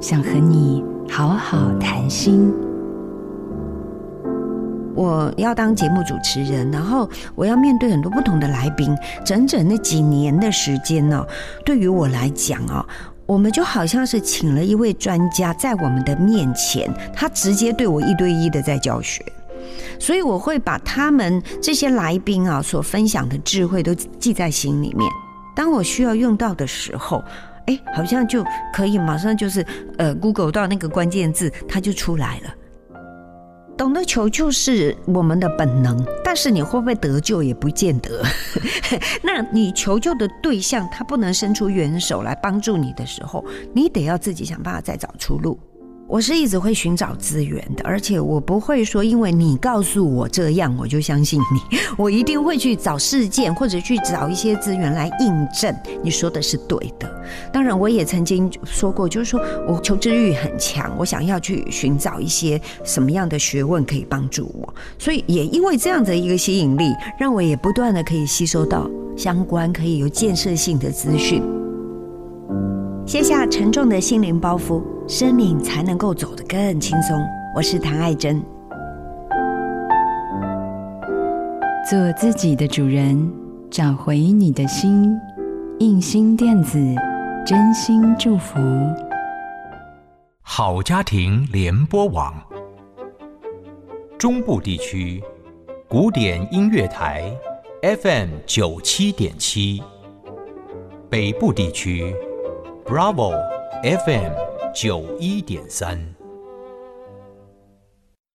想和你好好谈心。我要当节目主持人，然后我要面对很多不同的来宾，整整那几年的时间呢，对于我来讲啊，我们就好像是请了一位专家在我们的面前，他直接对我一对一的在教学，所以我会把他们这些来宾啊所分享的智慧都记在心里面，当我需要用到的时候，哎，好像就可以马上就是呃，Google 到那个关键字，它就出来了。懂得求救是我们的本能，但是你会不会得救也不见得。那你求救的对象他不能伸出援手来帮助你的时候，你得要自己想办法再找出路。我是一直会寻找资源的，而且我不会说因为你告诉我这样我就相信你，我一定会去找事件或者去找一些资源来印证你说的是对的。当然，我也曾经说过，就是说我求知欲很强，我想要去寻找一些什么样的学问可以帮助我，所以也因为这样的一个吸引力，让我也不断的可以吸收到相关可以有建设性的资讯。卸下沉重的心灵包袱，生命才能够走得更轻松。我是谭爱珍，做自己的主人，找回你的心。印心电子，真心祝福。好家庭联播网，中部地区古典音乐台 FM 九七点七，北部地区。Bravo FM 九一点三。